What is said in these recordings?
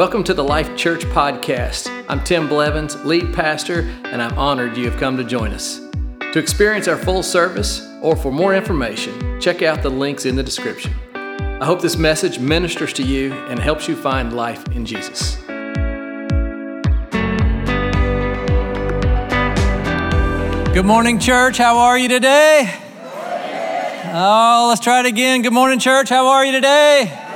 Welcome to the Life Church Podcast. I'm Tim Blevins, lead pastor, and I'm honored you have come to join us. To experience our full service or for more information, check out the links in the description. I hope this message ministers to you and helps you find life in Jesus. Good morning, church. How are you today? Oh, let's try it again. Good morning, church. How are you today?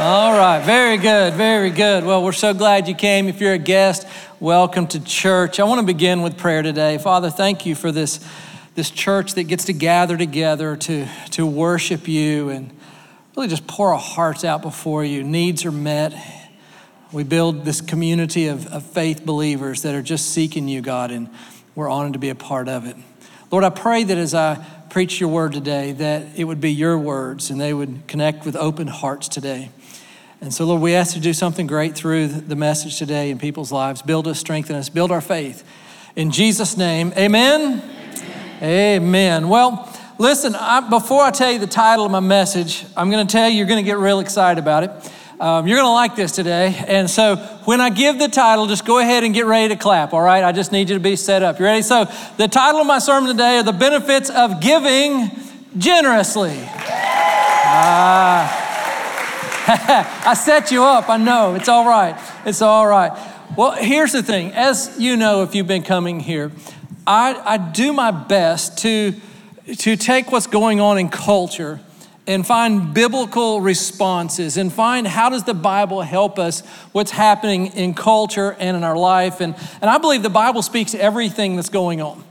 All right, very good, very good. Well, we're so glad you came. If you're a guest, welcome to church. I want to begin with prayer today. Father, thank you for this, this church that gets to gather together to, to worship you and really just pour our hearts out before you. Needs are met. We build this community of, of faith believers that are just seeking you, God, and we're honored to be a part of it. Lord, I pray that as I preach your word today, that it would be your words and they would connect with open hearts today. And so, Lord, we ask you to do something great through the message today in people's lives. Build us, strengthen us, build our faith. In Jesus' name, amen. Amen. amen. Well, listen, I, before I tell you the title of my message, I'm going to tell you, you're going to get real excited about it. Um, you're going to like this today. And so, when I give the title, just go ahead and get ready to clap, all right? I just need you to be set up. You ready? So, the title of my sermon today are The Benefits of Giving Generously. Ah. I set you up. I know. It's all right. It's all right. Well, here's the thing. As you know, if you've been coming here, I, I do my best to, to take what's going on in culture and find biblical responses and find how does the bible help us what's happening in culture and in our life and, and i believe the bible speaks to everything that's going on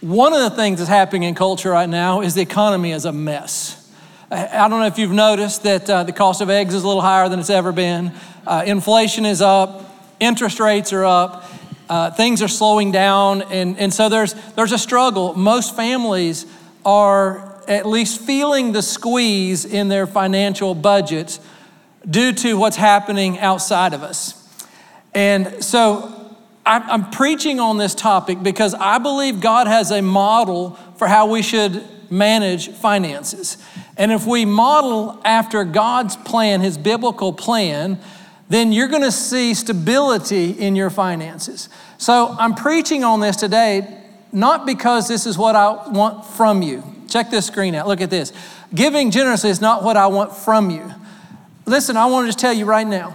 one of the things that's happening in culture right now is the economy is a mess I don't know if you've noticed that uh, the cost of eggs is a little higher than it's ever been. Uh, inflation is up, interest rates are up, uh, things are slowing down, and, and so there's, there's a struggle. Most families are at least feeling the squeeze in their financial budgets due to what's happening outside of us. And so I'm preaching on this topic because I believe God has a model for how we should manage finances. And if we model after God's plan, His biblical plan, then you're going to see stability in your finances. So I'm preaching on this today not because this is what I want from you. Check this screen out. Look at this. Giving generously is not what I want from you. Listen, I want to just tell you right now.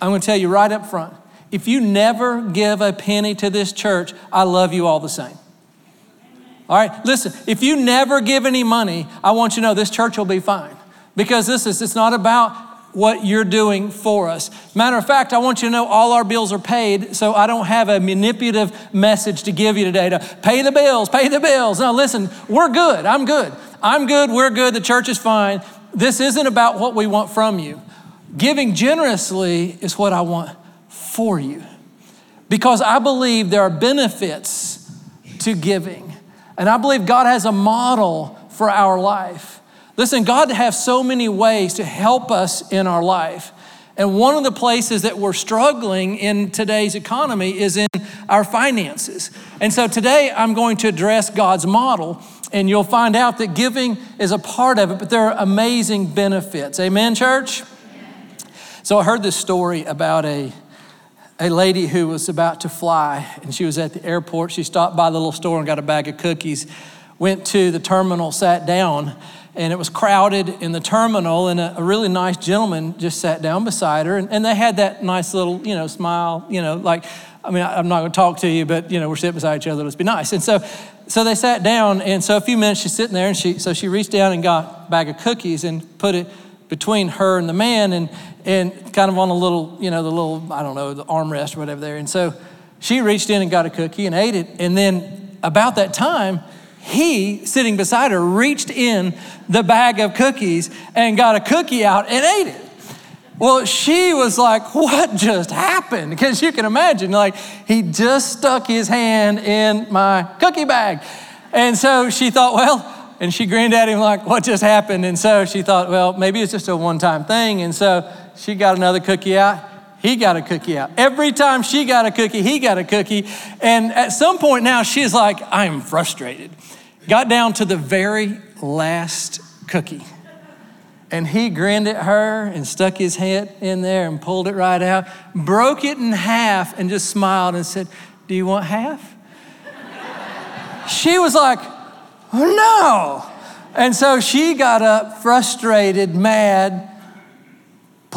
I'm going to tell you right up front. If you never give a penny to this church, I love you all the same. All right, listen, if you never give any money, I want you to know this church will be fine. Because this is, it's not about what you're doing for us. Matter of fact, I want you to know all our bills are paid, so I don't have a manipulative message to give you today to pay the bills, pay the bills. No, listen, we're good. I'm good. I'm good. We're good. The church is fine. This isn't about what we want from you. Giving generously is what I want for you. Because I believe there are benefits to giving. And I believe God has a model for our life. Listen, God has so many ways to help us in our life. And one of the places that we're struggling in today's economy is in our finances. And so today I'm going to address God's model, and you'll find out that giving is a part of it, but there are amazing benefits. Amen, church? So I heard this story about a a lady who was about to fly and she was at the airport. She stopped by the little store and got a bag of cookies, went to the terminal, sat down, and it was crowded in the terminal. And a, a really nice gentleman just sat down beside her. And, and, they had that nice little, you know, smile, you know, like, I mean, I, am not going to talk to you, but, you know, we're sitting beside each other, let's be nice. And so, so they sat down, and so a few minutes she's sitting there, and she, so she reached down and got a bag of cookies and put it between her and the man and, and kind of on a little, you know, the little, I don't know, the armrest or whatever there. And so she reached in and got a cookie and ate it. And then about that time, he, sitting beside her, reached in the bag of cookies and got a cookie out and ate it. Well, she was like, What just happened? Because you can imagine, like, he just stuck his hand in my cookie bag. And so she thought, Well, and she grinned at him like, What just happened? And so she thought, Well, maybe it's just a one time thing. And so she got another cookie out. He got a cookie out. Every time she got a cookie, he got a cookie. And at some point now, she's like, I'm frustrated. Got down to the very last cookie. And he grinned at her and stuck his head in there and pulled it right out, broke it in half, and just smiled and said, Do you want half? she was like, No. And so she got up, frustrated, mad.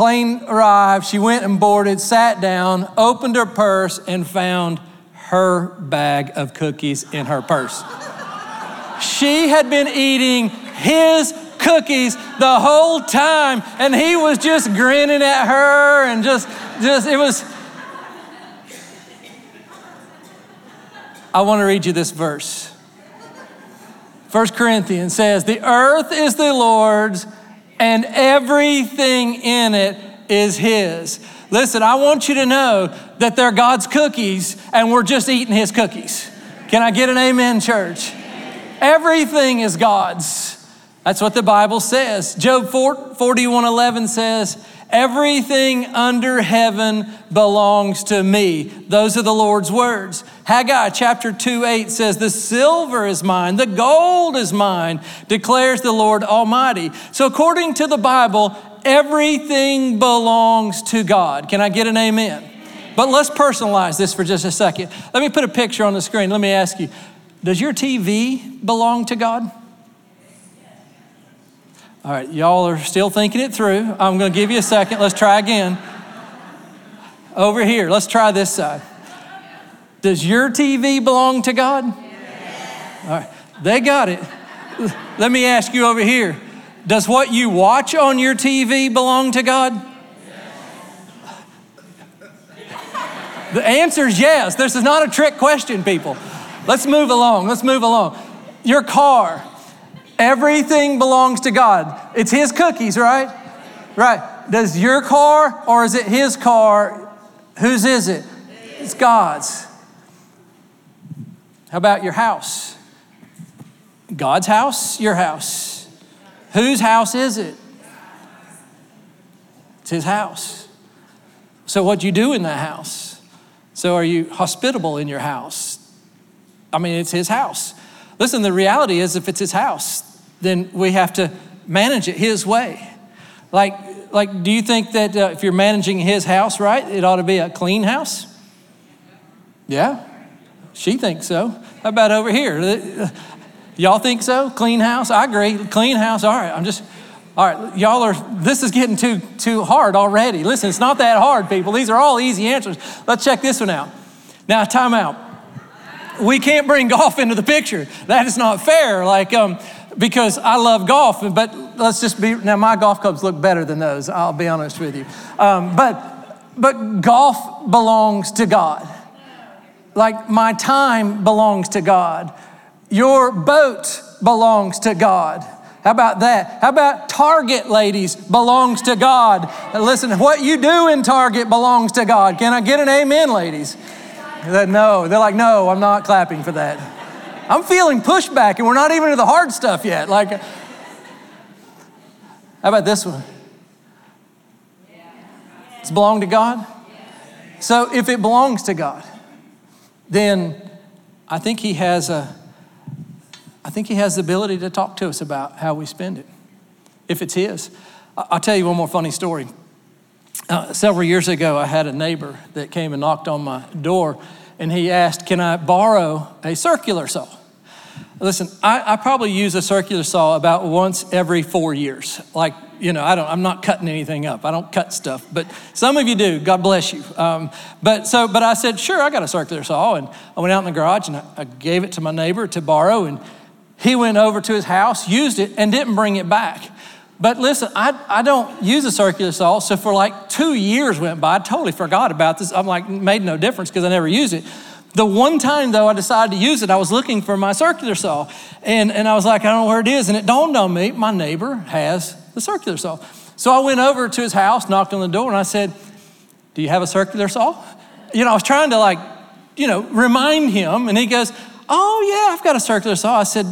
Plane arrived. She went and boarded, sat down, opened her purse, and found her bag of cookies in her purse. she had been eating his cookies the whole time, and he was just grinning at her and just, just, it was. I want to read you this verse. 1 Corinthians says, The earth is the Lord's and everything in it is His. Listen, I want you to know that they're God's cookies and we're just eating His cookies. Can I get an amen, church? Everything is God's. That's what the Bible says. Job 41 11 says, Everything under heaven belongs to me. Those are the Lord's words. Haggai chapter 2 8 says, The silver is mine, the gold is mine, declares the Lord Almighty. So, according to the Bible, everything belongs to God. Can I get an amen? But let's personalize this for just a second. Let me put a picture on the screen. Let me ask you Does your TV belong to God? All right, y'all are still thinking it through. I'm going to give you a second. Let's try again. Over here, let's try this side. Does your TV belong to God? Yes. All right, they got it. Let me ask you over here. Does what you watch on your TV belong to God? The answer is yes. This is not a trick question, people. Let's move along. Let's move along. Your car, Everything belongs to God. It's His cookies, right? Right. Does your car or is it His car? Whose is it? It's God's. How about your house? God's house, your house. Whose house is it? It's His house. So, what do you do in that house? So, are you hospitable in your house? I mean, it's His house. Listen, the reality is, if it's His house, then we have to manage it His way. Like, like do you think that uh, if you're managing His house right, it ought to be a clean house? Yeah, she thinks so. How about over here? Y'all think so? Clean house? I agree. Clean house. All right, I'm just. All right, y'all are, this is getting too, too hard already. Listen, it's not that hard, people. These are all easy answers. Let's check this one out. Now, time out. We can't bring golf into the picture. That is not fair. Like, um, because I love golf, but let's just be, now my golf clubs look better than those, I'll be honest with you. Um, but, but golf belongs to God. Like my time belongs to God. Your boat belongs to God. How about that? How about Target, ladies, belongs to God? listen, what you do in Target belongs to God. Can I get an amen, ladies? No, they're like, no, I'm not clapping for that. I'm feeling pushback, and we're not even to the hard stuff yet. Like, how about this one? It's belong to God. So if it belongs to God, then I think He has a. I think He has the ability to talk to us about how we spend it, if it's His. I'll tell you one more funny story. Uh, several years ago, I had a neighbor that came and knocked on my door, and he asked, "Can I borrow a circular saw?" Listen, I, I, probably use a circular saw about once every four years. Like, you know, I don't, I'm not cutting anything up. I don't cut stuff, but some of you do. God bless you. Um, but so, but I said, sure, I got a circular saw, and I went out in the garage and I, I gave it to my neighbor to borrow, and he went over to his house, used it, and didn't bring it back. But listen, I, I don't use a circular saw, so for like two years went by. I totally forgot about this. I'm like, made no difference because I never use it. The one time, though, I decided to use it, I was looking for my circular saw. And, and I was like, I don't know where it is. And it dawned on me, my neighbor has the circular saw. So I went over to his house, knocked on the door, and I said, Do you have a circular saw? You know, I was trying to, like, you know, remind him. And he goes, Oh, yeah, I've got a circular saw. I said,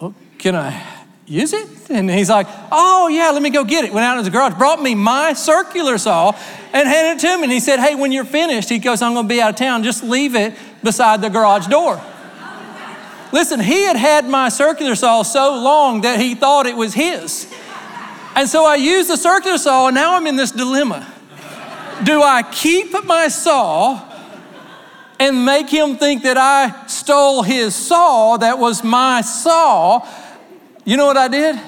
Well, can I use it? And he's like, oh, yeah, let me go get it. Went out in the garage, brought me my circular saw and handed it to me. And he said, hey, when you're finished, he goes, I'm going to be out of town. Just leave it beside the garage door. Listen, he had had my circular saw so long that he thought it was his. And so I used the circular saw, and now I'm in this dilemma. Do I keep my saw and make him think that I stole his saw that was my saw? You know what I did?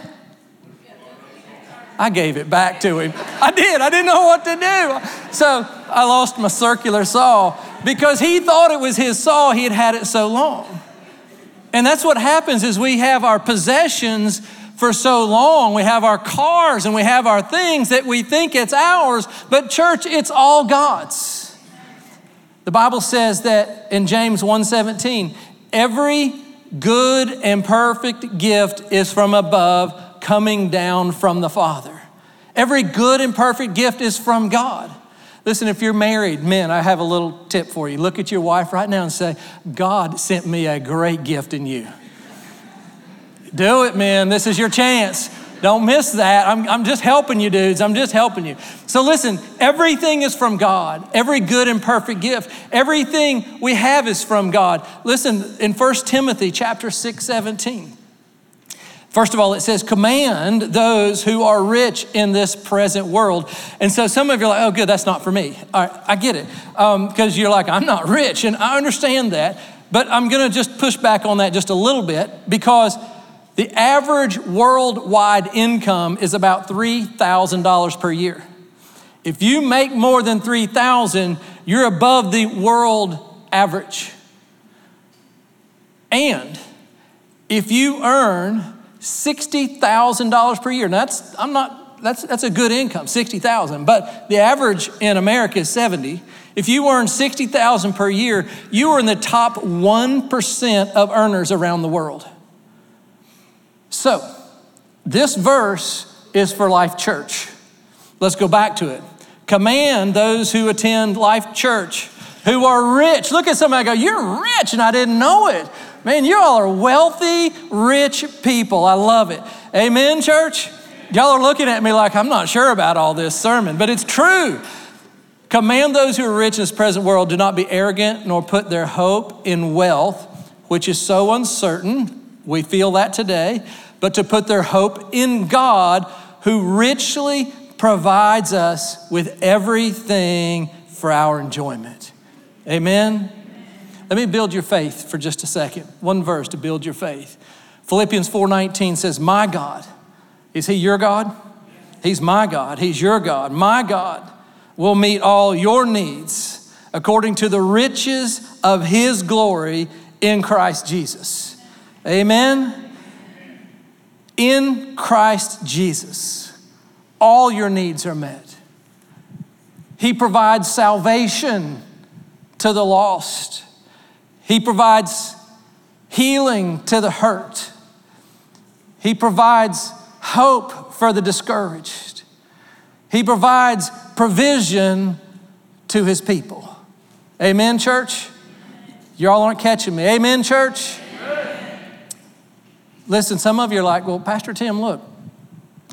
I gave it back to him. I did. I didn't know what to do. So I lost my circular saw because he thought it was his saw. He had had it so long. And that's what happens is we have our possessions for so long. We have our cars and we have our things that we think it's ours, but church, it's all God's. The Bible says that in James 1:17, every good and perfect gift is from above, coming down from the Father. Every good and perfect gift is from God. Listen, if you're married, men, I have a little tip for you. Look at your wife right now and say, God sent me a great gift in you. Do it, man. This is your chance. Don't miss that. I'm, I'm just helping you, dudes. I'm just helping you. So, listen, everything is from God. Every good and perfect gift. Everything we have is from God. Listen, in 1 Timothy chapter 6, 17. First of all, it says, command those who are rich in this present world. And so some of you are like, oh, good, that's not for me. All right, I get it. Because um, you're like, I'm not rich. And I understand that. But I'm going to just push back on that just a little bit because the average worldwide income is about $3,000 per year. If you make more than 3,000, you're above the world average. And if you earn $60,000 per year, now that's I'm not that's that's a good income, 60,000, but the average in America is 70. If you earn 60,000 per year, you are in the top 1% of earners around the world. So, this verse is for Life Church. Let's go back to it. Command those who attend Life Church who are rich. Look at somebody go, You're rich, and I didn't know it. Man, you all are wealthy, rich people. I love it. Amen, church? Y'all are looking at me like I'm not sure about all this sermon, but it's true. Command those who are rich in this present world do not be arrogant nor put their hope in wealth, which is so uncertain. We feel that today but to put their hope in God who richly provides us with everything for our enjoyment. Amen? Let me build your faith for just a second. One verse to build your faith. Philippians 4:19 says, "My God, is he your God? He's my God. He's your God. My God will meet all your needs according to the riches of his glory in Christ Jesus." Amen in Christ Jesus, all your needs are met. He provides salvation to the lost, He provides healing to the hurt, He provides hope for the discouraged, He provides provision to His people. Amen, church? Y'all aren't catching me. Amen, church? Listen, some of you are like, well, Pastor Tim, look,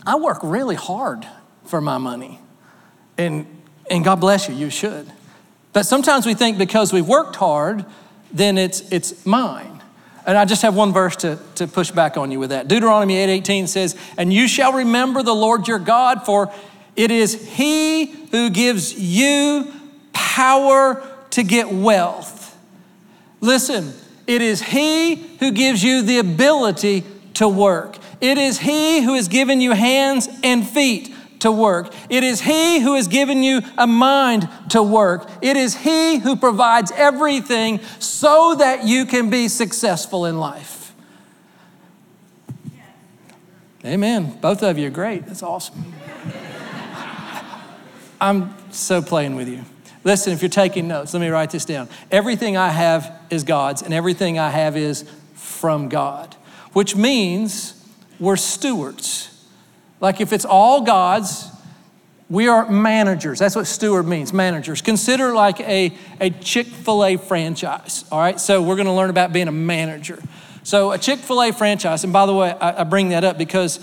I work really hard for my money. And, and God bless you, you should. But sometimes we think because we've worked hard, then it's, it's mine. And I just have one verse to, to push back on you with that. Deuteronomy 8:18 says, And you shall remember the Lord your God, for it is He who gives you power to get wealth. Listen, it is He who gives you the ability to work. It is He who has given you hands and feet to work. It is He who has given you a mind to work. It is He who provides everything so that you can be successful in life. Amen. Both of you are great. That's awesome. I'm so playing with you. Listen, if you're taking notes, let me write this down. Everything I have is God's, and everything I have is from God, which means we're stewards. Like if it's all God's, we are managers. That's what steward means, managers. Consider like a, a Chick fil A franchise, all right? So we're gonna learn about being a manager. So a Chick fil A franchise, and by the way, I, I bring that up because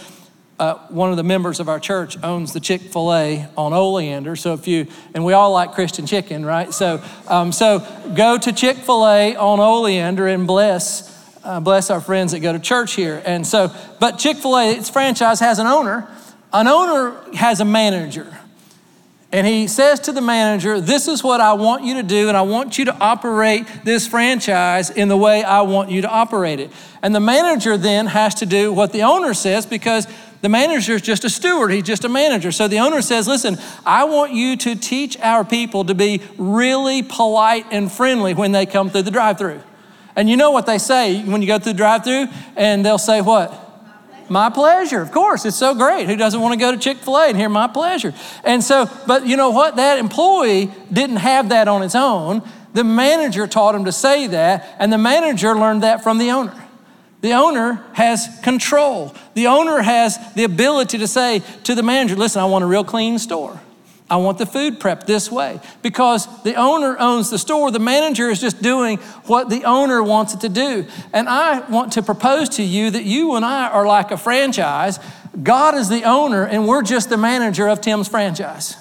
uh, one of the members of our church owns the Chick Fil A on Oleander. So if you and we all like Christian chicken, right? So um, so go to Chick Fil A on Oleander and bless uh, bless our friends that go to church here. And so, but Chick Fil A, its franchise has an owner An owner has a manager. And he says to the manager, This is what I want you to do, and I want you to operate this franchise in the way I want you to operate it. And the manager then has to do what the owner says because the manager is just a steward, he's just a manager. So the owner says, Listen, I want you to teach our people to be really polite and friendly when they come through the drive through. And you know what they say when you go through the drive through? And they'll say, What? My pleasure, of course. It's so great. Who doesn't want to go to Chick fil A and hear my pleasure? And so, but you know what? That employee didn't have that on its own. The manager taught him to say that, and the manager learned that from the owner. The owner has control. The owner has the ability to say to the manager, listen, I want a real clean store. I want the food prep this way. Because the owner owns the store, the manager is just doing what the owner wants it to do. And I want to propose to you that you and I are like a franchise. God is the owner, and we're just the manager of Tim's franchise.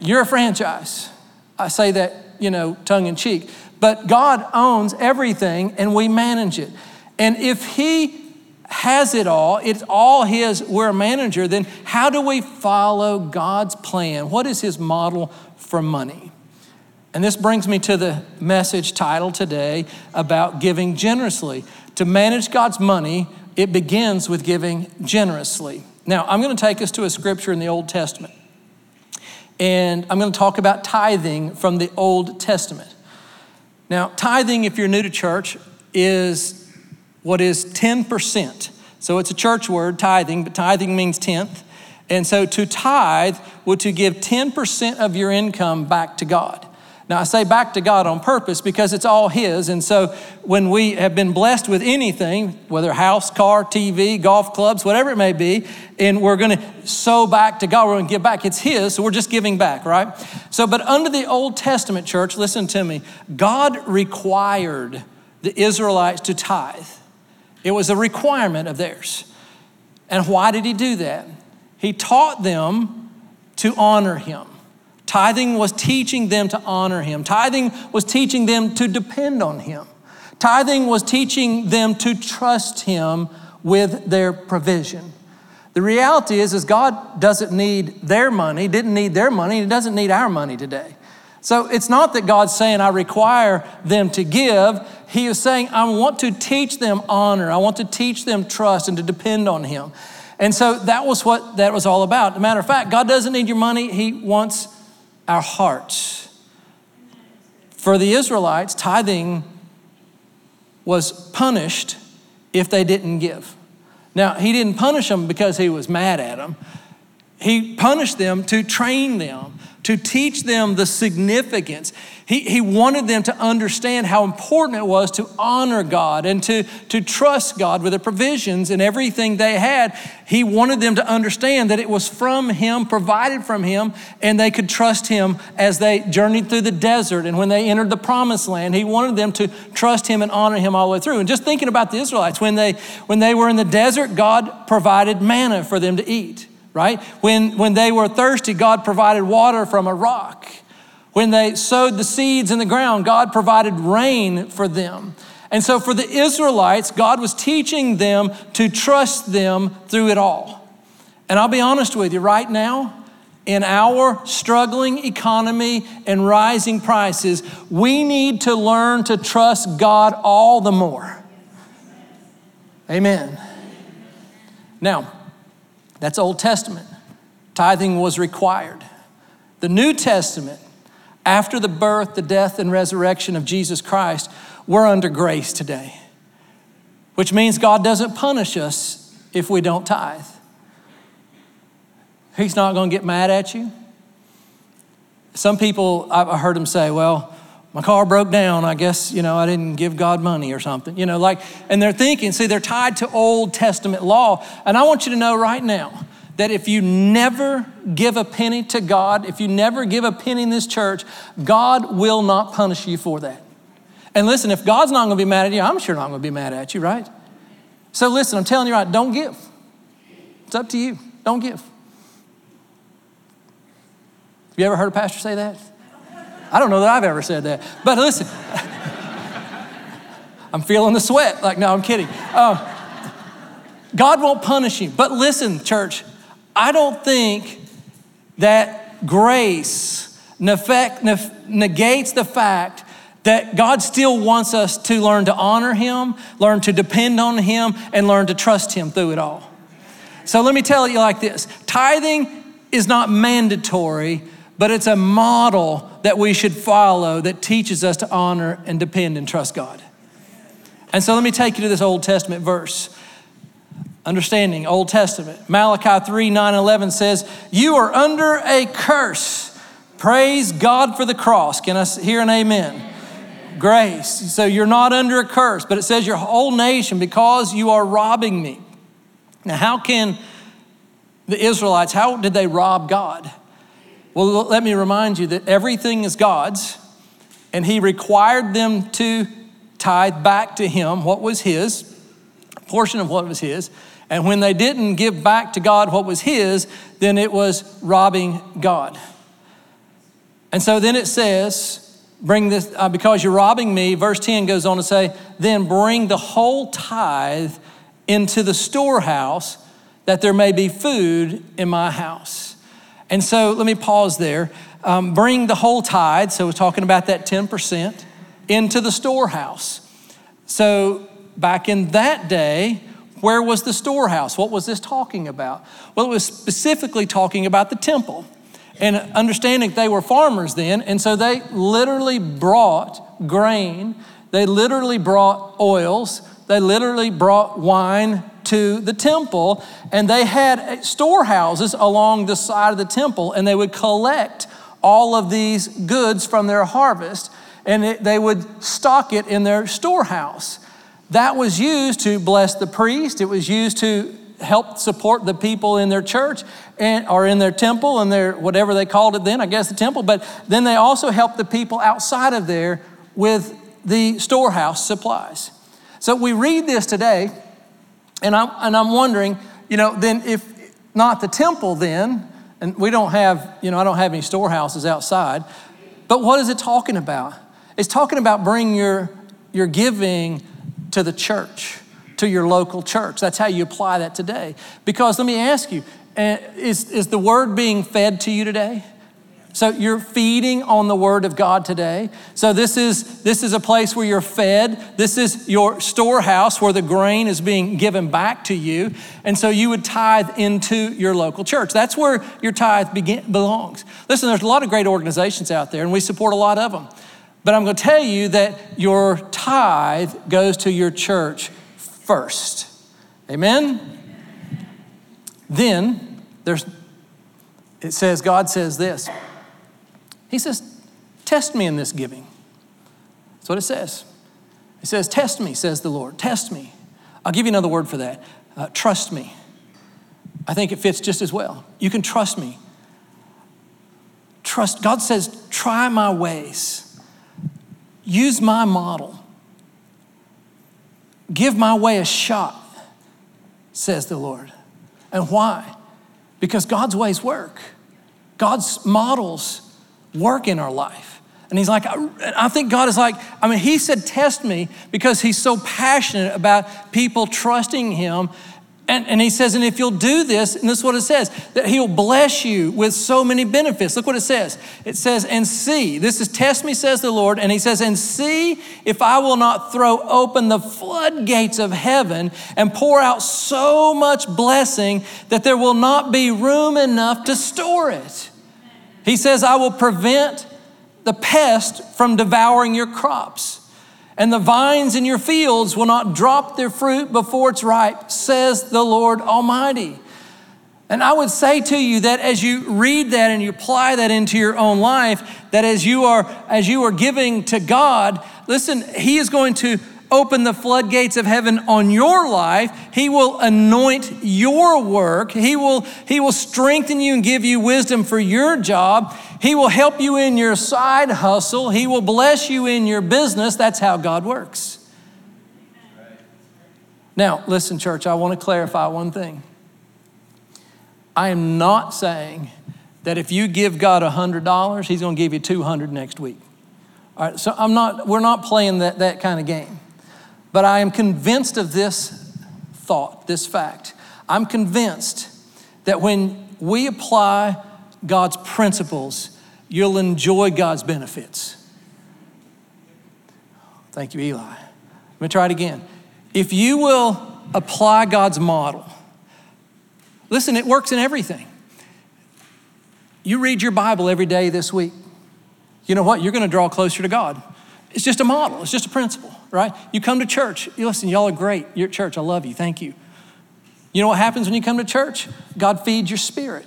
You're a franchise. I say that, you know, tongue in cheek. But God owns everything, and we manage it. And if He has it all, it's all His, we're a manager, then how do we follow God's plan? What is His model for money? And this brings me to the message title today about giving generously. To manage God's money, it begins with giving generously. Now, I'm going to take us to a scripture in the Old Testament. And I'm going to talk about tithing from the Old Testament. Now, tithing, if you're new to church, is what is 10%. So it's a church word, tithing, but tithing means tenth. And so to tithe would to give 10% of your income back to God. Now, I say back to God on purpose because it's all His. And so when we have been blessed with anything, whether house, car, TV, golf clubs, whatever it may be, and we're going to sow back to God, we're going to give back, it's His, so we're just giving back, right? So, but under the Old Testament church, listen to me, God required the Israelites to tithe. It was a requirement of theirs. And why did he do that? He taught them to honor him. Tithing was teaching them to honor him. Tithing was teaching them to depend on him. Tithing was teaching them to trust him with their provision. The reality is, is God doesn't need their money, didn't need their money, he doesn't need our money today. So it's not that God's saying, I require them to give. He is saying, I want to teach them honor. I want to teach them trust and to depend on Him. And so that was what that was all about. As a matter of fact, God doesn't need your money, He wants our hearts. For the Israelites, tithing was punished if they didn't give. Now, He didn't punish them because He was mad at them, He punished them to train them to teach them the significance. He, he wanted them to understand how important it was to honor God and to, to trust God with the provisions and everything they had. He wanted them to understand that it was from Him, provided from Him, and they could trust Him as they journeyed through the desert and when they entered the promised land. He wanted them to trust Him and honor Him all the way through. And just thinking about the Israelites, when they, when they were in the desert, God provided manna for them to eat right? When, when they were thirsty, God provided water from a rock. When they sowed the seeds in the ground, God provided rain for them. And so for the Israelites, God was teaching them to trust them through it all. And I'll be honest with you, right now, in our struggling economy and rising prices, we need to learn to trust God all the more. Amen. Now, that's Old Testament. Tithing was required. The New Testament, after the birth, the death, and resurrection of Jesus Christ, we're under grace today, which means God doesn't punish us if we don't tithe. He's not going to get mad at you. Some people, I've heard them say, well, my car broke down. I guess, you know, I didn't give God money or something. You know, like, and they're thinking, see, they're tied to Old Testament law. And I want you to know right now that if you never give a penny to God, if you never give a penny in this church, God will not punish you for that. And listen, if God's not going to be mad at you, I'm sure not going to be mad at you, right? So listen, I'm telling you right, don't give. It's up to you. Don't give. Have you ever heard a pastor say that? I don't know that I've ever said that. But listen, I'm feeling the sweat. Like, no, I'm kidding. Um, God won't punish you. But listen, church, I don't think that grace negates the fact that God still wants us to learn to honor Him, learn to depend on Him, and learn to trust Him through it all. So let me tell you like this tithing is not mandatory, but it's a model that we should follow that teaches us to honor and depend and trust God. And so let me take you to this Old Testament verse. Understanding Old Testament. Malachi 3 9 11 says, You are under a curse. Praise God for the cross. Can I hear an amen? Grace. So you're not under a curse, but it says your whole nation because you are robbing me. Now, how can the Israelites, how did they rob God? Well, let me remind you that everything is God's, and He required them to tithe back to Him what was His, portion of what was His. And when they didn't give back to God what was His, then it was robbing God. And so then it says, bring this, uh, because you're robbing me, verse 10 goes on to say, then bring the whole tithe into the storehouse that there may be food in my house. And so let me pause there. Um, bring the whole tithe, so we're talking about that 10%, into the storehouse. So back in that day, where was the storehouse? What was this talking about? Well, it was specifically talking about the temple. And understanding they were farmers then, and so they literally brought grain, they literally brought oils, they literally brought wine to the temple, and they had storehouses along the side of the temple, and they would collect all of these goods from their harvest, and it, they would stock it in their storehouse. That was used to bless the priest, it was used to help support the people in their church and, or in their temple and their whatever they called it then, I guess the temple, but then they also helped the people outside of there with the storehouse supplies. So we read this today, and I'm, and I'm wondering, you know, then if not the temple, then, and we don't have, you know, I don't have any storehouses outside, but what is it talking about? It's talking about bringing your, your giving to the church to your local church. That's how you apply that today. Because let me ask you eh, is, is the word being fed to you today? So you're feeding on the word of God today. So this is this is a place where you're fed. This is your storehouse where the grain is being given back to you. And so you would tithe into your local church. That's where your tithe begin, belongs. Listen, there's a lot of great organizations out there and we support a lot of them. But I'm going to tell you that your tithe goes to your church first. Amen? Then there's, it says, God says this. He says, Test me in this giving. That's what it says. He says, Test me, says the Lord. Test me. I'll give you another word for that. Uh, trust me. I think it fits just as well. You can trust me. Trust. God says, Try my ways, use my model. Give my way a shot, says the Lord. And why? Because God's ways work, God's models work in our life. And he's like, I think God is like, I mean, he said, test me because he's so passionate about people trusting him and, and he says, and if you'll do this, and this is what it says, that he'll bless you with so many benefits. Look what it says. It says, and see, this is test me, says the Lord. And he says, and see if I will not throw open the floodgates of heaven and pour out so much blessing that there will not be room enough to store it. He says, I will prevent the pest from devouring your crops and the vines in your fields will not drop their fruit before it's ripe, says the Lord Almighty. And I would say to you that as you read that and you apply that into your own life, that as you are as you are giving to God, listen, he is going to open the floodgates of heaven on your life. He will anoint your work. He will, he will strengthen you and give you wisdom for your job. He will help you in your side hustle. He will bless you in your business. That's how God works. Now, listen, church, I want to clarify one thing. I am not saying that if you give God $100, He's going to give you 200 next week. All right, so I'm not, we're not playing that, that kind of game. But I am convinced of this thought, this fact. I'm convinced that when we apply God's principles, you'll enjoy God's benefits. Thank you, Eli. Let me try it again. If you will apply God's model, listen, it works in everything. You read your Bible every day this week. You know what? You're going to draw closer to God. It's just a model, it's just a principle, right? You come to church. You listen, y'all are great. You're at church. I love you. Thank you. You know what happens when you come to church? God feeds your spirit.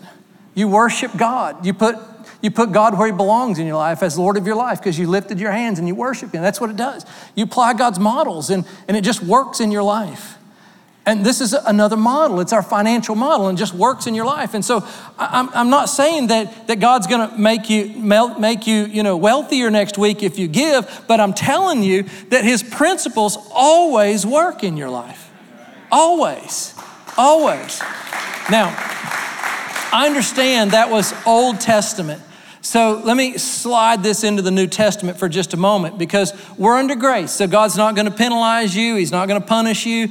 You worship God. You put you put God where He belongs in your life as Lord of your life because you lifted your hands and you worship Him. That's what it does. You apply God's models and, and it just works in your life. And this is another model. It's our financial model and just works in your life. And so I'm, I'm not saying that, that God's going to make you, make you, you know, wealthier next week if you give, but I'm telling you that His principles always work in your life. Always. Always. Now, I understand that was Old Testament. So let me slide this into the New Testament for just a moment because we're under grace. So God's not going to penalize you, He's not going to punish you.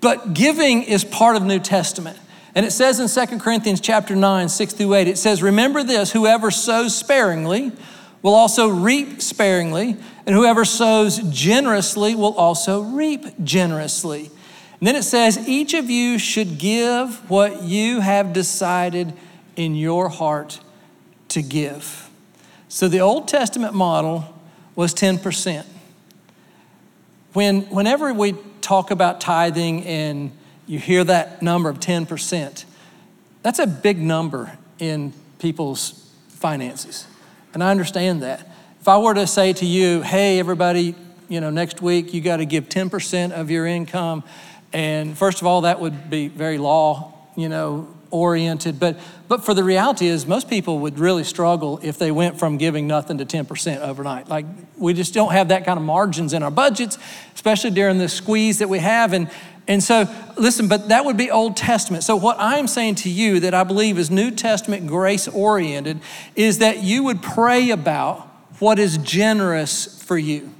But giving is part of New Testament. And it says in 2 Corinthians chapter 9, 6 through 8, it says, Remember this, whoever sows sparingly will also reap sparingly, and whoever sows generously will also reap generously. And then it says, Each of you should give what you have decided in your heart to give. So the Old Testament model was 10%. When, whenever we talk about tithing and you hear that number of 10%, that's a big number in people's finances. And I understand that. If I were to say to you, hey, everybody, you know, next week you got to give 10% of your income, and first of all, that would be very law, you know, oriented. But, but for the reality is, most people would really struggle if they went from giving nothing to 10% overnight. Like, we just don't have that kind of margins in our budgets, especially during the squeeze that we have. And, and so, listen, but that would be Old Testament. So, what I'm saying to you that I believe is New Testament grace oriented is that you would pray about what is generous for you.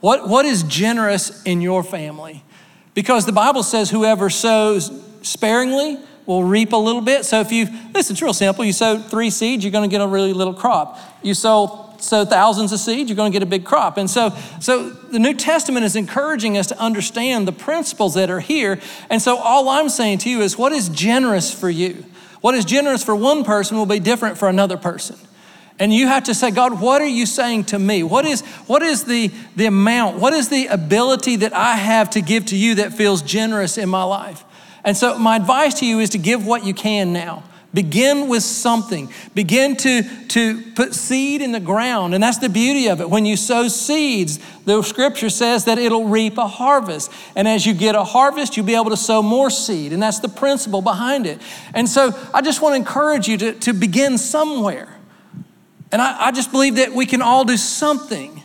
What, what is generous in your family? Because the Bible says, whoever sows sparingly, will reap a little bit. So if you, listen, it's real simple. You sow three seeds, you're going to get a really little crop. You sow, sow thousands of seeds, you're going to get a big crop. And so, so the New Testament is encouraging us to understand the principles that are here. And so all I'm saying to you is what is generous for you? What is generous for one person will be different for another person. And you have to say, God, what are you saying to me? What is, what is the, the amount? What is the ability that I have to give to you that feels generous in my life? And so, my advice to you is to give what you can now. Begin with something. Begin to, to put seed in the ground. And that's the beauty of it. When you sow seeds, the scripture says that it'll reap a harvest. And as you get a harvest, you'll be able to sow more seed. And that's the principle behind it. And so I just want to encourage you to, to begin somewhere. And I, I just believe that we can all do something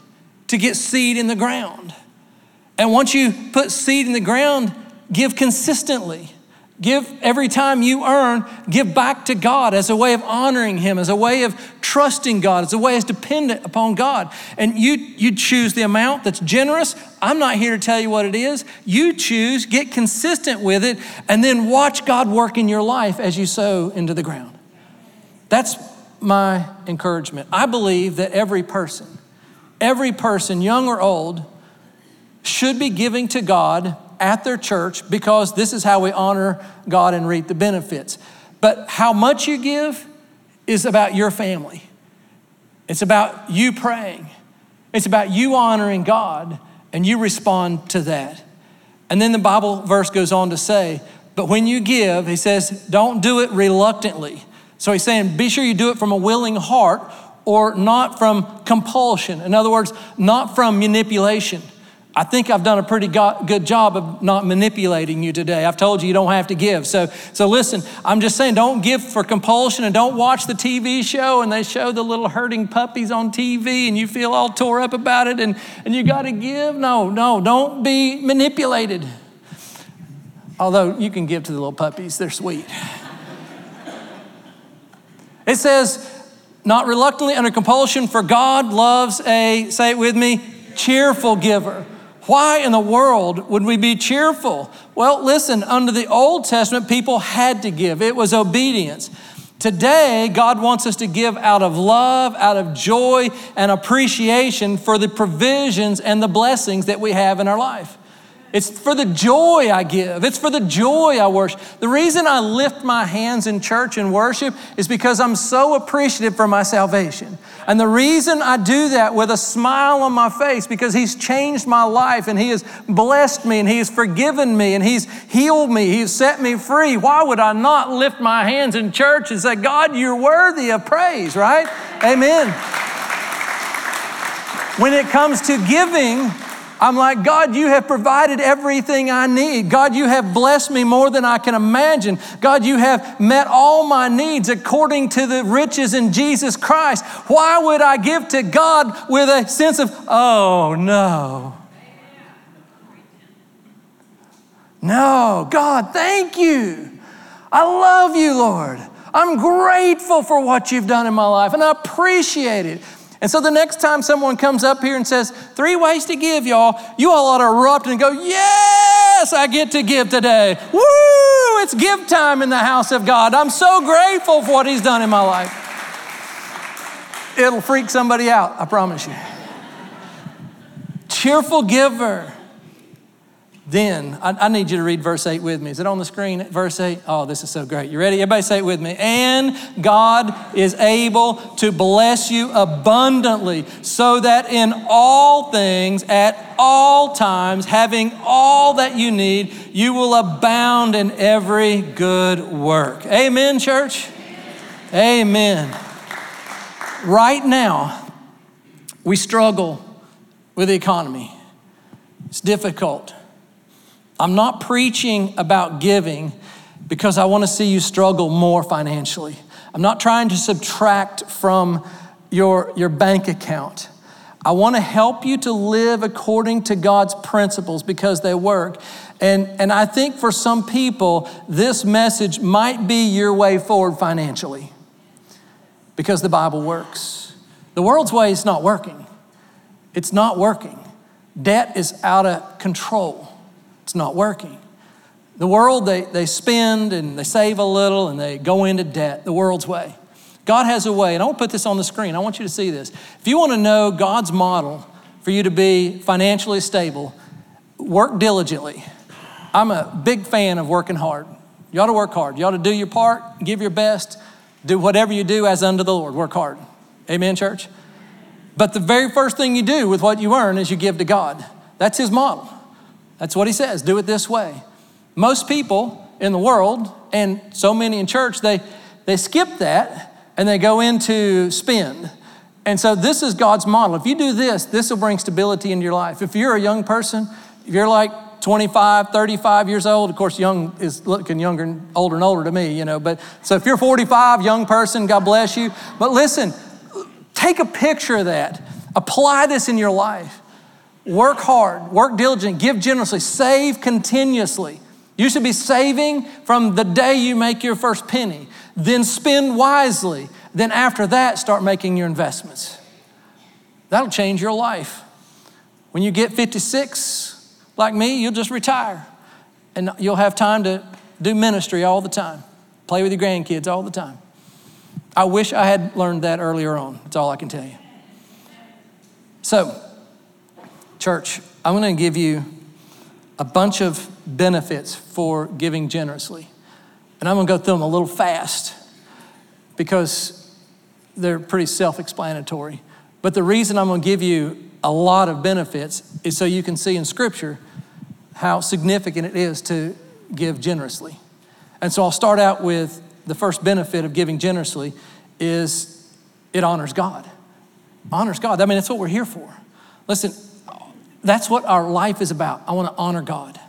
to get seed in the ground. And once you put seed in the ground, Give consistently. Give every time you earn, give back to God as a way of honoring Him, as a way of trusting God, as a way as dependent upon God. And you, you choose the amount that's generous. I'm not here to tell you what it is. You choose, get consistent with it, and then watch God work in your life as you sow into the ground. That's my encouragement. I believe that every person, every person, young or old, should be giving to God at their church because this is how we honor God and reap the benefits. But how much you give is about your family. It's about you praying. It's about you honoring God and you respond to that. And then the Bible verse goes on to say, but when you give, he says, don't do it reluctantly. So he's saying, be sure you do it from a willing heart or not from compulsion. In other words, not from manipulation. I think I've done a pretty good job of not manipulating you today. I've told you you don't have to give. So, so listen, I'm just saying don't give for compulsion and don't watch the TV show and they show the little hurting puppies on TV and you feel all tore up about it and, and you got to give. No, no, don't be manipulated. Although you can give to the little puppies, they're sweet. It says, not reluctantly under compulsion, for God loves a, say it with me, cheerful giver. Why in the world would we be cheerful? Well, listen, under the Old Testament, people had to give, it was obedience. Today, God wants us to give out of love, out of joy and appreciation for the provisions and the blessings that we have in our life. It's for the joy I give. It's for the joy I worship. The reason I lift my hands in church and worship is because I'm so appreciative for my salvation. And the reason I do that with a smile on my face because he's changed my life and he has blessed me and he has forgiven me and he's healed me. He's set me free. Why would I not lift my hands in church and say, God, you're worthy of praise, right? Amen. When it comes to giving, I'm like, God, you have provided everything I need. God, you have blessed me more than I can imagine. God, you have met all my needs according to the riches in Jesus Christ. Why would I give to God with a sense of, oh no? No, God, thank you. I love you, Lord. I'm grateful for what you've done in my life and I appreciate it. And so the next time someone comes up here and says, three ways to give, y'all, you all ought to erupt and go, yes, I get to give today. Woo, it's give time in the house of God. I'm so grateful for what He's done in my life. It'll freak somebody out, I promise you. Cheerful giver. Then, I, I, need you to read verse 8 with me. Is it on the screen? Verse 8? Oh, this is so great. You ready? Everybody say it with me. And God is able to bless you abundantly, so that in all things, at all times, having all that you need, you will abound in every good work. Amen, church? Amen. Right now, we struggle with the economy, it's difficult. I'm not preaching about giving because I want to see you struggle more financially. I'm not trying to subtract from your, your bank account. I want to help you to live according to God's principles because they work. And, and I think for some people, this message might be your way forward financially because the Bible works. The world's way is not working. It's not working. Debt is out of control. It's not working. The world, they, they spend and they save a little and they go into debt, the world's way. God has a way, and I want to put this on the screen. I want you to see this. If you want to know God's model for you to be financially stable, work diligently. I'm a big fan of working hard. You ought to work hard. You ought to do your part, give your best, do whatever you do as unto the Lord. Work hard. Amen, church? But the very first thing you do with what you earn is you give to God. That's His model. That's what he says. Do it this way. Most people in the world, and so many in church, they, they skip that and they go into spend. And so this is God's model. If you do this, this will bring stability into your life. If you're a young person, if you're like 25, 35 years old, of course, young is looking younger and older and older to me, you know. But so if you're 45, young person, God bless you. But listen, take a picture of that. Apply this in your life. Work hard, work diligently, give generously, save continuously. You should be saving from the day you make your first penny. Then spend wisely. Then, after that, start making your investments. That'll change your life. When you get 56, like me, you'll just retire and you'll have time to do ministry all the time, play with your grandkids all the time. I wish I had learned that earlier on. That's all I can tell you. So, Church, I'm going to give you a bunch of benefits for giving generously. And I'm going to go through them a little fast because they're pretty self explanatory. But the reason I'm going to give you a lot of benefits is so you can see in Scripture how significant it is to give generously. And so I'll start out with the first benefit of giving generously is it honors God. Honors God. I mean, that's what we're here for. Listen, that's what our life is about. I want to honor God.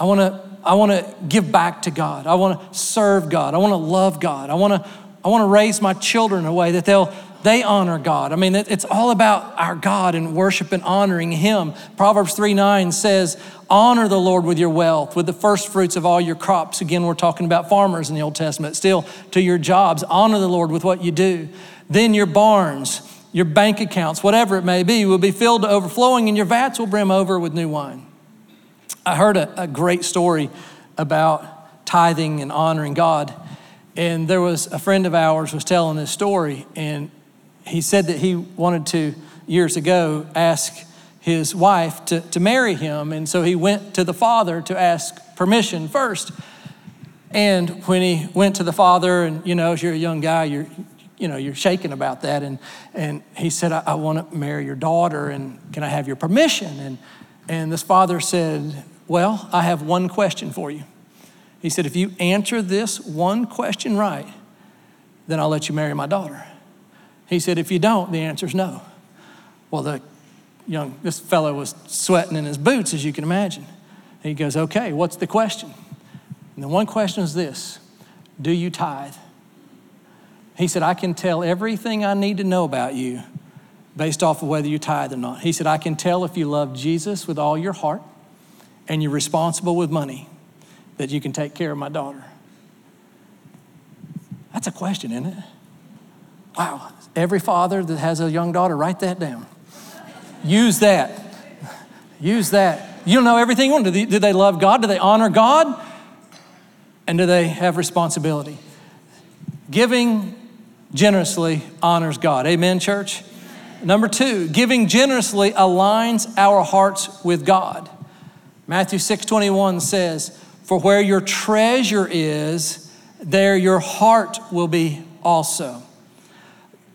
I want to I want to give back to God. I want to serve God. I want to love God. I want to I want to raise my children in a way that they'll they honor God. I mean, it's all about our God and worship and honoring Him. Proverbs 3 9 says, Honor the Lord with your wealth, with the first fruits of all your crops. Again, we're talking about farmers in the Old Testament, still to your jobs. Honor the Lord with what you do. Then your barns your bank accounts, whatever it may be, will be filled to overflowing, and your vats will brim over with new wine. I heard a, a great story about tithing and honoring God. And there was a friend of ours was telling this story, and he said that he wanted to, years ago, ask his wife to, to marry him. And so he went to the father to ask permission first. And when he went to the father, and you know, as you're a young guy, you're, you know, you're shaking about that. And, and he said, I, I want to marry your daughter, and can I have your permission? And, and this father said, Well, I have one question for you. He said, If you answer this one question right, then I'll let you marry my daughter. He said, If you don't, the answer is no. Well, the young, this fellow was sweating in his boots, as you can imagine. He goes, Okay, what's the question? And the one question is this Do you tithe? He said, I can tell everything I need to know about you based off of whether you tithe or not. He said, I can tell if you love Jesus with all your heart and you're responsible with money that you can take care of my daughter. That's a question, isn't it? Wow. Every father that has a young daughter, write that down. Use that. Use that. You don't know everything. Do they, do they love God? Do they honor God? And do they have responsibility? Giving generously honors God. Amen, church? Number two, giving generously aligns our hearts with God. Matthew 6 21 says, For where your treasure is, there your heart will be also.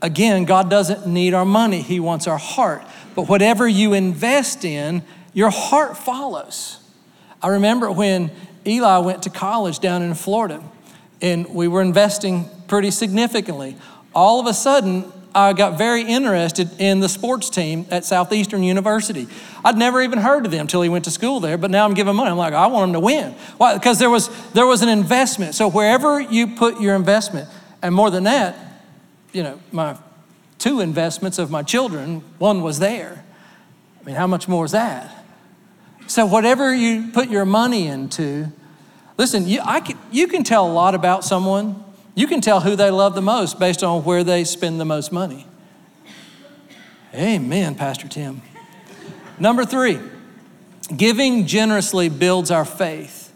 Again, God doesn't need our money, He wants our heart. But whatever you invest in, your heart follows. I remember when Eli went to college down in Florida, and we were investing pretty significantly. All of a sudden, I got very interested in the sports team at Southeastern University. I'd never even heard of them until he went to school there, but now I'm giving money. I'm like, I want him to win. Why? Because there was, there was an investment. So wherever you put your investment, and more than that, you know, my two investments of my children, one was there. I mean, how much more is that? So whatever you put your money into, listen, you, I can, you can tell a lot about someone you can tell who they love the most based on where they spend the most money. Amen, Pastor Tim. Number three, giving generously builds our faith.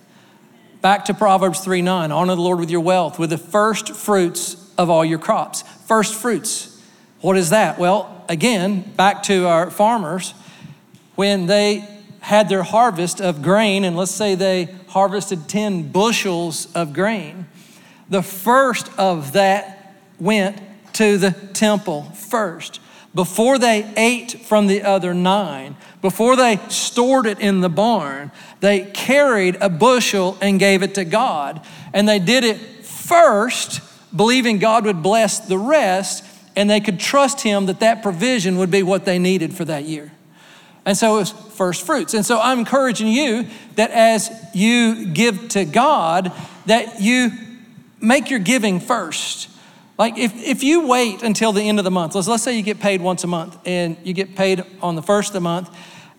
Back to Proverbs 3 9, honor the Lord with your wealth, with the first fruits of all your crops. First fruits. What is that? Well, again, back to our farmers, when they had their harvest of grain, and let's say they harvested 10 bushels of grain, the first of that went to the temple first. Before they ate from the other nine, before they stored it in the barn, they carried a bushel and gave it to God. And they did it first, believing God would bless the rest, and they could trust Him that that provision would be what they needed for that year. And so it was first fruits. And so I'm encouraging you that as you give to God, that you make your giving first. Like if, if you wait until the end of the month, let's, let's say you get paid once a month and you get paid on the first of the month,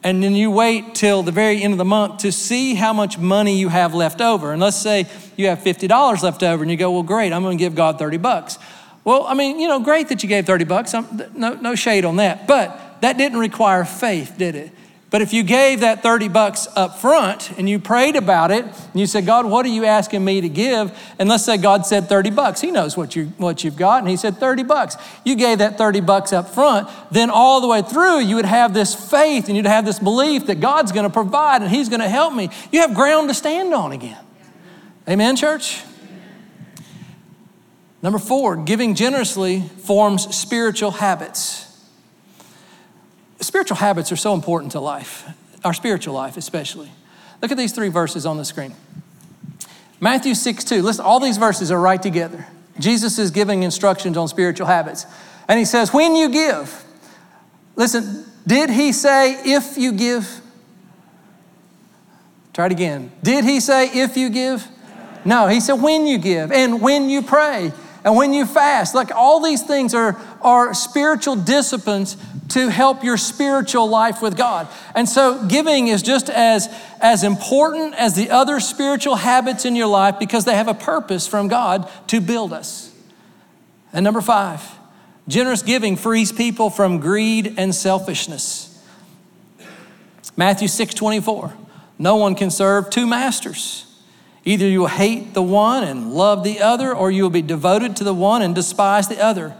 and then you wait till the very end of the month to see how much money you have left over. And let's say you have $50 left over and you go, well, great, I'm gonna give God 30 bucks. Well, I mean, you know, great that you gave 30 bucks. I'm, no, no shade on that. But that didn't require faith, did it? But if you gave that 30 bucks up front and you prayed about it and you said, God, what are you asking me to give? And let's say God said 30 bucks. He knows what, you, what you've got. And he said 30 bucks. You gave that 30 bucks up front. Then all the way through, you would have this faith and you'd have this belief that God's going to provide and he's going to help me. You have ground to stand on again. Amen, church? Number four, giving generously forms spiritual habits. Spiritual habits are so important to life, our spiritual life especially. Look at these three verses on the screen. Matthew 6 2. Listen, all these verses are right together. Jesus is giving instructions on spiritual habits. And he says, When you give, listen, did he say, if you give? Try it again. Did he say, if you give? No, he said, when you give and when you pray and when you fast. Like all these things are, are spiritual disciplines to help your spiritual life with God. And so giving is just as, as important as the other spiritual habits in your life because they have a purpose from God to build us. And number five, Generous giving frees people from greed and selfishness. Matthew 6 24. No one can serve two masters. Either you will hate the one and love the other, or you will be devoted to the one and despise the other.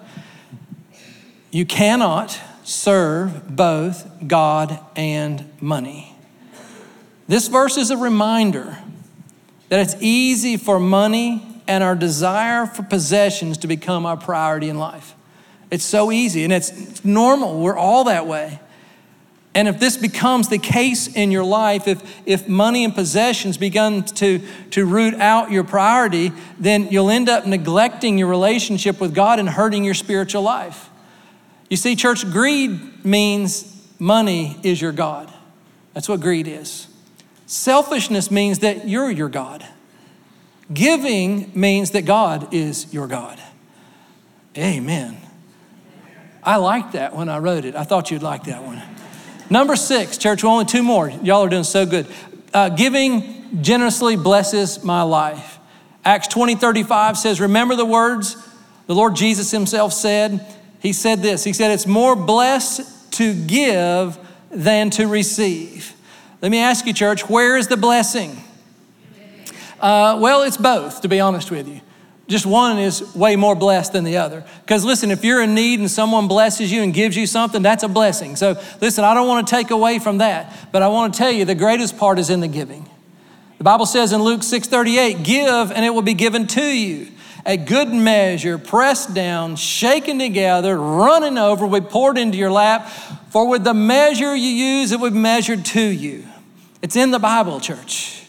You cannot serve both God and money. This verse is a reminder that it's easy for money and our desire for possessions to become our priority in life. It's so easy and it's normal. We're all that way. And if this becomes the case in your life, if, if money and possessions begin to, to root out your priority, then you'll end up neglecting your relationship with God and hurting your spiritual life. You see, church, greed means money is your God. That's what greed is. Selfishness means that you're your God. Giving means that God is your God. Amen. I liked that when I wrote it. I thought you'd like that one. Number six, church, only two more. Y'all are doing so good. Uh, giving generously blesses my life. Acts 20 35 says, Remember the words the Lord Jesus Himself said? He said this He said, It's more blessed to give than to receive. Let me ask you, church, where is the blessing? Uh, well, it's both, to be honest with you just one is way more blessed than the other. Because listen, if you're in need and someone blesses you and gives you something, that's a blessing. So listen, I don't want to take away from that, but I want to tell you the greatest part is in the giving. The Bible says in Luke 6:38, "Give and it will be given to you." A good measure, pressed down, shaken together, running over, we poured into your lap. For with the measure you use, it will be measured to you. It's in the Bible, church.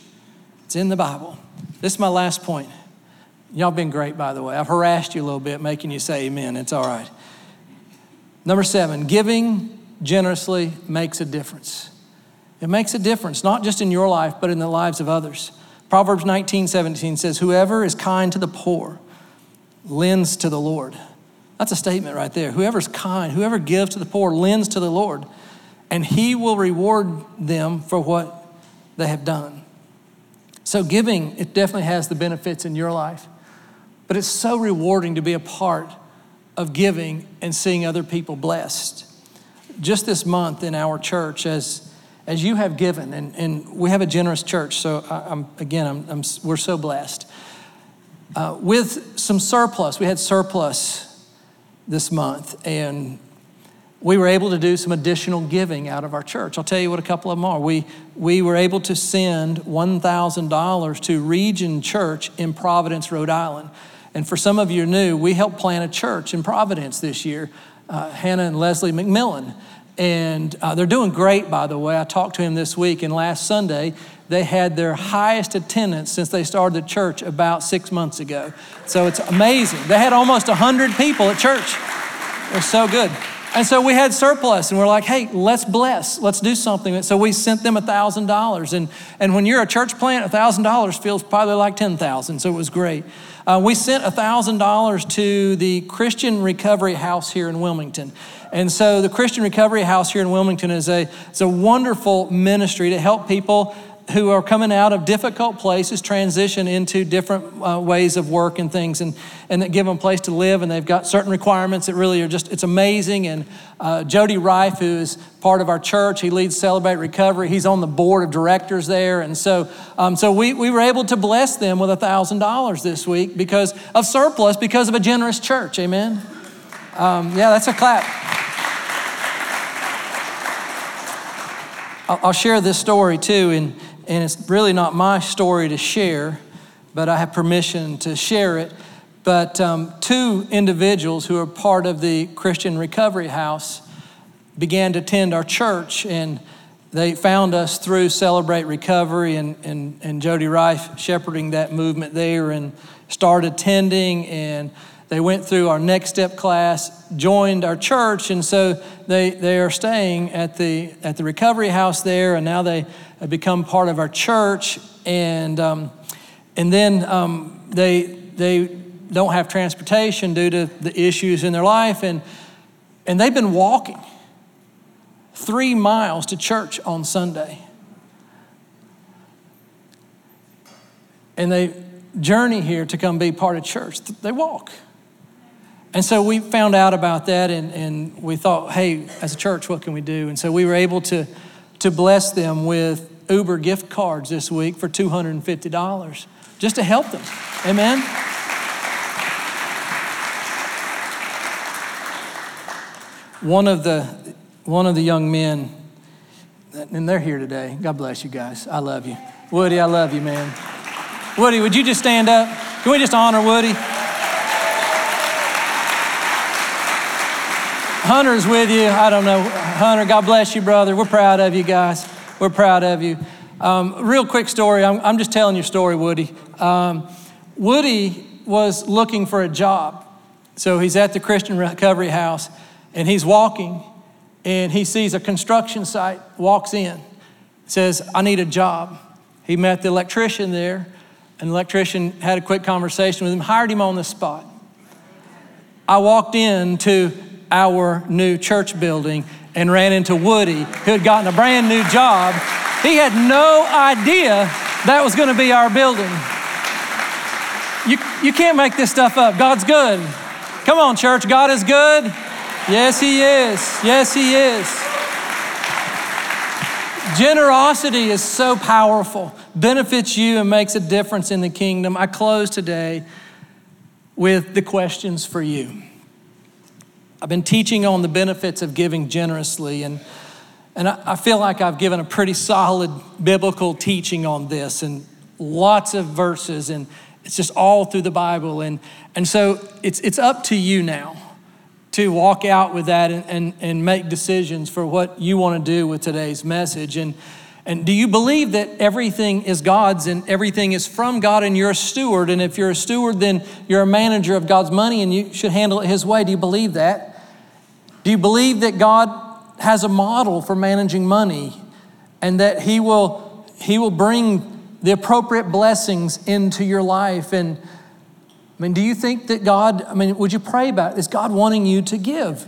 It's in the Bible. This is my last point. Y'all been great, by the way. I've harassed you a little bit, making you say amen. It's all right. Number seven, giving generously makes a difference. It makes a difference, not just in your life, but in the lives of others. Proverbs 19, 17 says, Whoever is kind to the poor lends to the Lord. That's a statement right there. Whoever's kind, whoever gives to the poor lends to the Lord, and he will reward them for what they have done. So, giving, it definitely has the benefits in your life. But it's so rewarding to be a part of giving and seeing other people blessed. Just this month in our church, as as you have given, and, and we have a generous church, so I, am again, I'm, I'm, we're so blessed. Uh, with some surplus, we had surplus this month, and we were able to do some additional giving out of our church. I'll tell you what a couple of them are. We, we were able to send $1,000 to Region Church in Providence, Rhode Island. And for some of you new, we helped plant a church in Providence this year, uh, Hannah and Leslie McMillan. And uh, they're doing great, by the way. I talked to him this week, and last Sunday, they had their highest attendance since they started the church about six months ago. So it's amazing. They had almost 100 people at church. They're so good. And so we had surplus, and we're like, hey, let's bless, let's do something. So we sent them $1,000. And, and when you're a church plant, $1,000 feels probably like 10000 so it was great. Uh, we sent $1,000 to the Christian Recovery House here in Wilmington. And so the Christian Recovery House here in Wilmington is a, it's a wonderful ministry to help people who are coming out of difficult places transition into different uh, ways of work and things and, and that give them a place to live and they've got certain requirements that really are just it's amazing. And uh, jody rife who is part of our church he leads celebrate recovery. He's on the board of directors there. And so um, so we, we were able to bless them with a thousand dollars this week because of surplus because of a generous church. Amen? Um, yeah that's a clap. I'll, share this story too. In and it's really not my story to share, but I have permission to share it. But um, two individuals who are part of the Christian Recovery House began to attend our church, and they found us through Celebrate Recovery and, and, and Jody Rife shepherding that movement there and started attending and they went through our next step class, joined our church, and so they, they are staying at the, at the recovery house there, and now they have become part of our church. And, um, and then um, they, they don't have transportation due to the issues in their life, and, and they've been walking three miles to church on Sunday. And they journey here to come be part of church. They walk. And so we found out about that and, and we thought, hey, as a church, what can we do? And so we were able to, to bless them with Uber gift cards this week for $250 just to help them. Amen? One of the, one of the young men, and they're here today. God bless you guys. I love you. Woody, I love you, man. Woody, would you just stand up? Can we just honor Woody? Hunter's with you. I don't know. Hunter, God bless you, brother. We're proud of you guys. We're proud of you. Um, real quick story. I'm, I'm, just telling your story, Woody. Um, Woody was looking for a job. So he's at the Christian Recovery House and he's walking and he sees a construction site, walks in, says, I need a job. He met the electrician there, and the electrician had a quick conversation with him, hired him on the spot. I walked into our new church building and ran into Woody, who had gotten a brand new job. He had no idea that was going to be our building. You, you can't make this stuff up. God's good. Come on, church. God is good. Yes, He is. Yes, He is. Generosity is so powerful, benefits you and makes a difference in the kingdom. I close today with the questions for you. I've been teaching on the benefits of giving generously, and, and I, feel like I've given a pretty solid biblical teaching on this, and lots of verses, and it's just all through the Bible. And, and so it's, it's up to you now to walk out with that and, and, and make decisions for what you want to do with today's message. And, and do you believe that everything is God's and everything is from God and you're a steward? And if you're a steward, then you're a manager of God's money and you should handle it His way. Do you believe that? Do you believe that God has a model for managing money and that He will, he will bring the appropriate blessings into your life? And I mean, do you think that God, I mean, would you pray about it? Is God wanting you to give?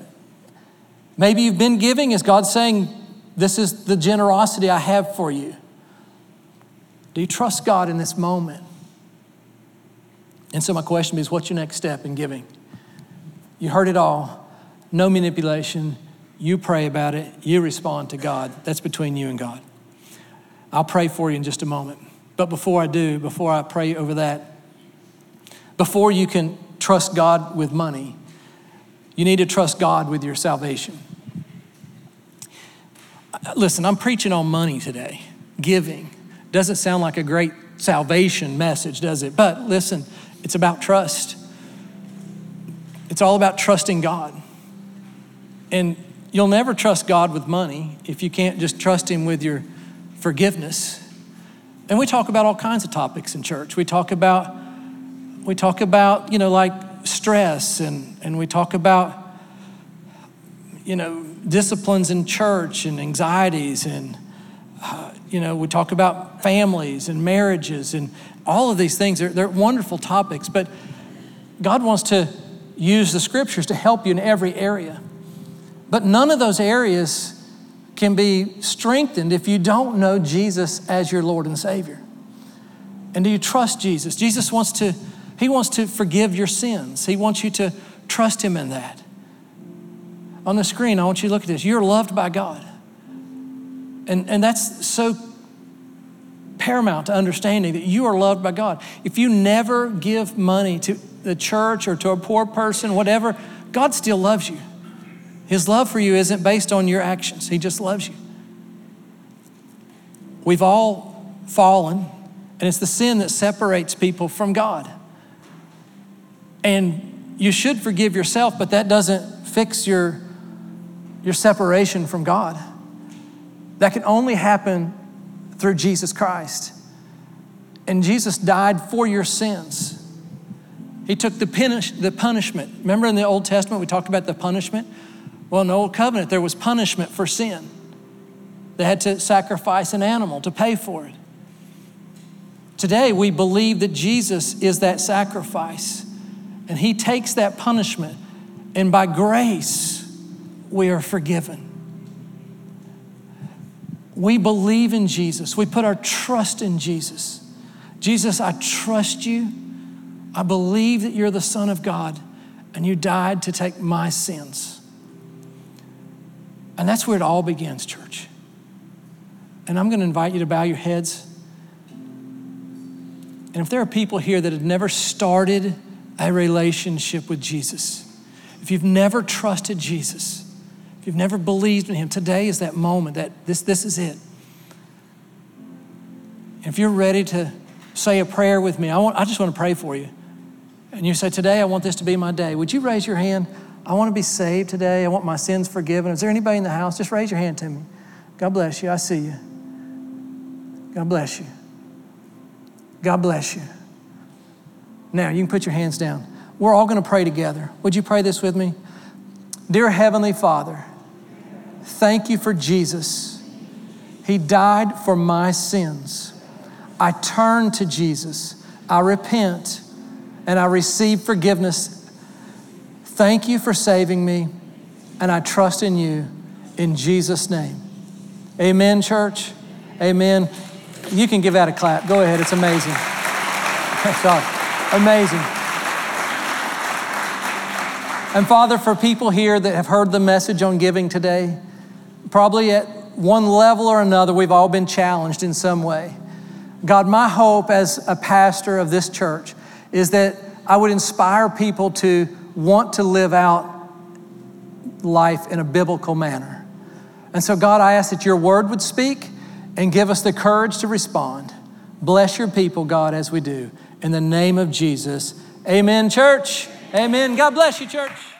Maybe you've been giving. Is God saying, This is the generosity I have for you? Do you trust God in this moment? And so, my question is, what's your next step in giving? You heard it all. No manipulation. You pray about it. You respond to God. That's between you and God. I'll pray for you in just a moment. But before I do, before I pray over that, before you can trust God with money, you need to trust God with your salvation. Listen, I'm preaching on money today, giving. Doesn't sound like a great salvation message, does it? But listen, it's about trust. It's all about trusting God. And you'll never trust God with money if you can't just trust Him with your forgiveness. And we talk about all kinds of topics in church. We talk about we talk about, you know, like stress and, and we talk about, you know, disciplines in church and anxieties and, uh, you know, we talk about families and marriages and all of these things. They're, they're wonderful topics, but God wants to use the scriptures to help you in every area. But none of those areas can be strengthened if you don't know Jesus as your Lord and Savior. And do you trust Jesus? Jesus wants to he wants to forgive your sins. He wants you to trust Him in that. On the screen, I want you to look at this. You're loved by God. And, and that's so paramount to understanding that you are loved by God. If you never give money to the church or to a poor person, whatever, God still loves you. His love for you isn't based on your actions, He just loves you. We've all fallen, and it's the sin that separates people from God. And you should forgive yourself, but that doesn't fix your, your separation from God. That can only happen through Jesus Christ. And Jesus died for your sins. He took the, punish, the punishment. Remember in the Old Testament, we talked about the punishment? Well, in the Old Covenant, there was punishment for sin. They had to sacrifice an animal to pay for it. Today, we believe that Jesus is that sacrifice. And He takes that punishment, and by grace, we are forgiven. We believe in Jesus. We put our trust in Jesus. Jesus, I trust you. I believe that you're the Son of God, and you died to take my sins. And that's where it all begins, church. And I'm going to invite you to bow your heads. And if there are people here that have never started a relationship with Jesus, if you've never trusted Jesus, if you've never believed in Him, today is that moment that this, this is it. If you're ready to say a prayer with me, I, want, I just want to pray for you. And you say, Today I want this to be my day. Would you raise your hand? I want to be saved today. I want my sins forgiven. Is there anybody in the house? Just raise your hand to me. God bless you. I see you. God bless you. God bless you. Now, you can put your hands down. We're all going to pray together. Would you pray this with me? Dear Heavenly Father, thank you for Jesus. He died for my sins. I turn to Jesus. I repent and I receive forgiveness. Thank you for saving me, and I trust in you in Jesus' name. Amen, church. Amen. You can give that a clap. Go ahead, it's amazing. Sorry. Amazing. And Father, for people here that have heard the message on giving today, probably at one level or another, we've all been challenged in some way. God, my hope as a pastor of this church is that I would inspire people to want to live out life in a biblical manner. And so, God, I ask that your word would speak and give us the courage to respond. Bless your people, God, as we do. In the name of Jesus. Amen, church. Amen. God bless you, church.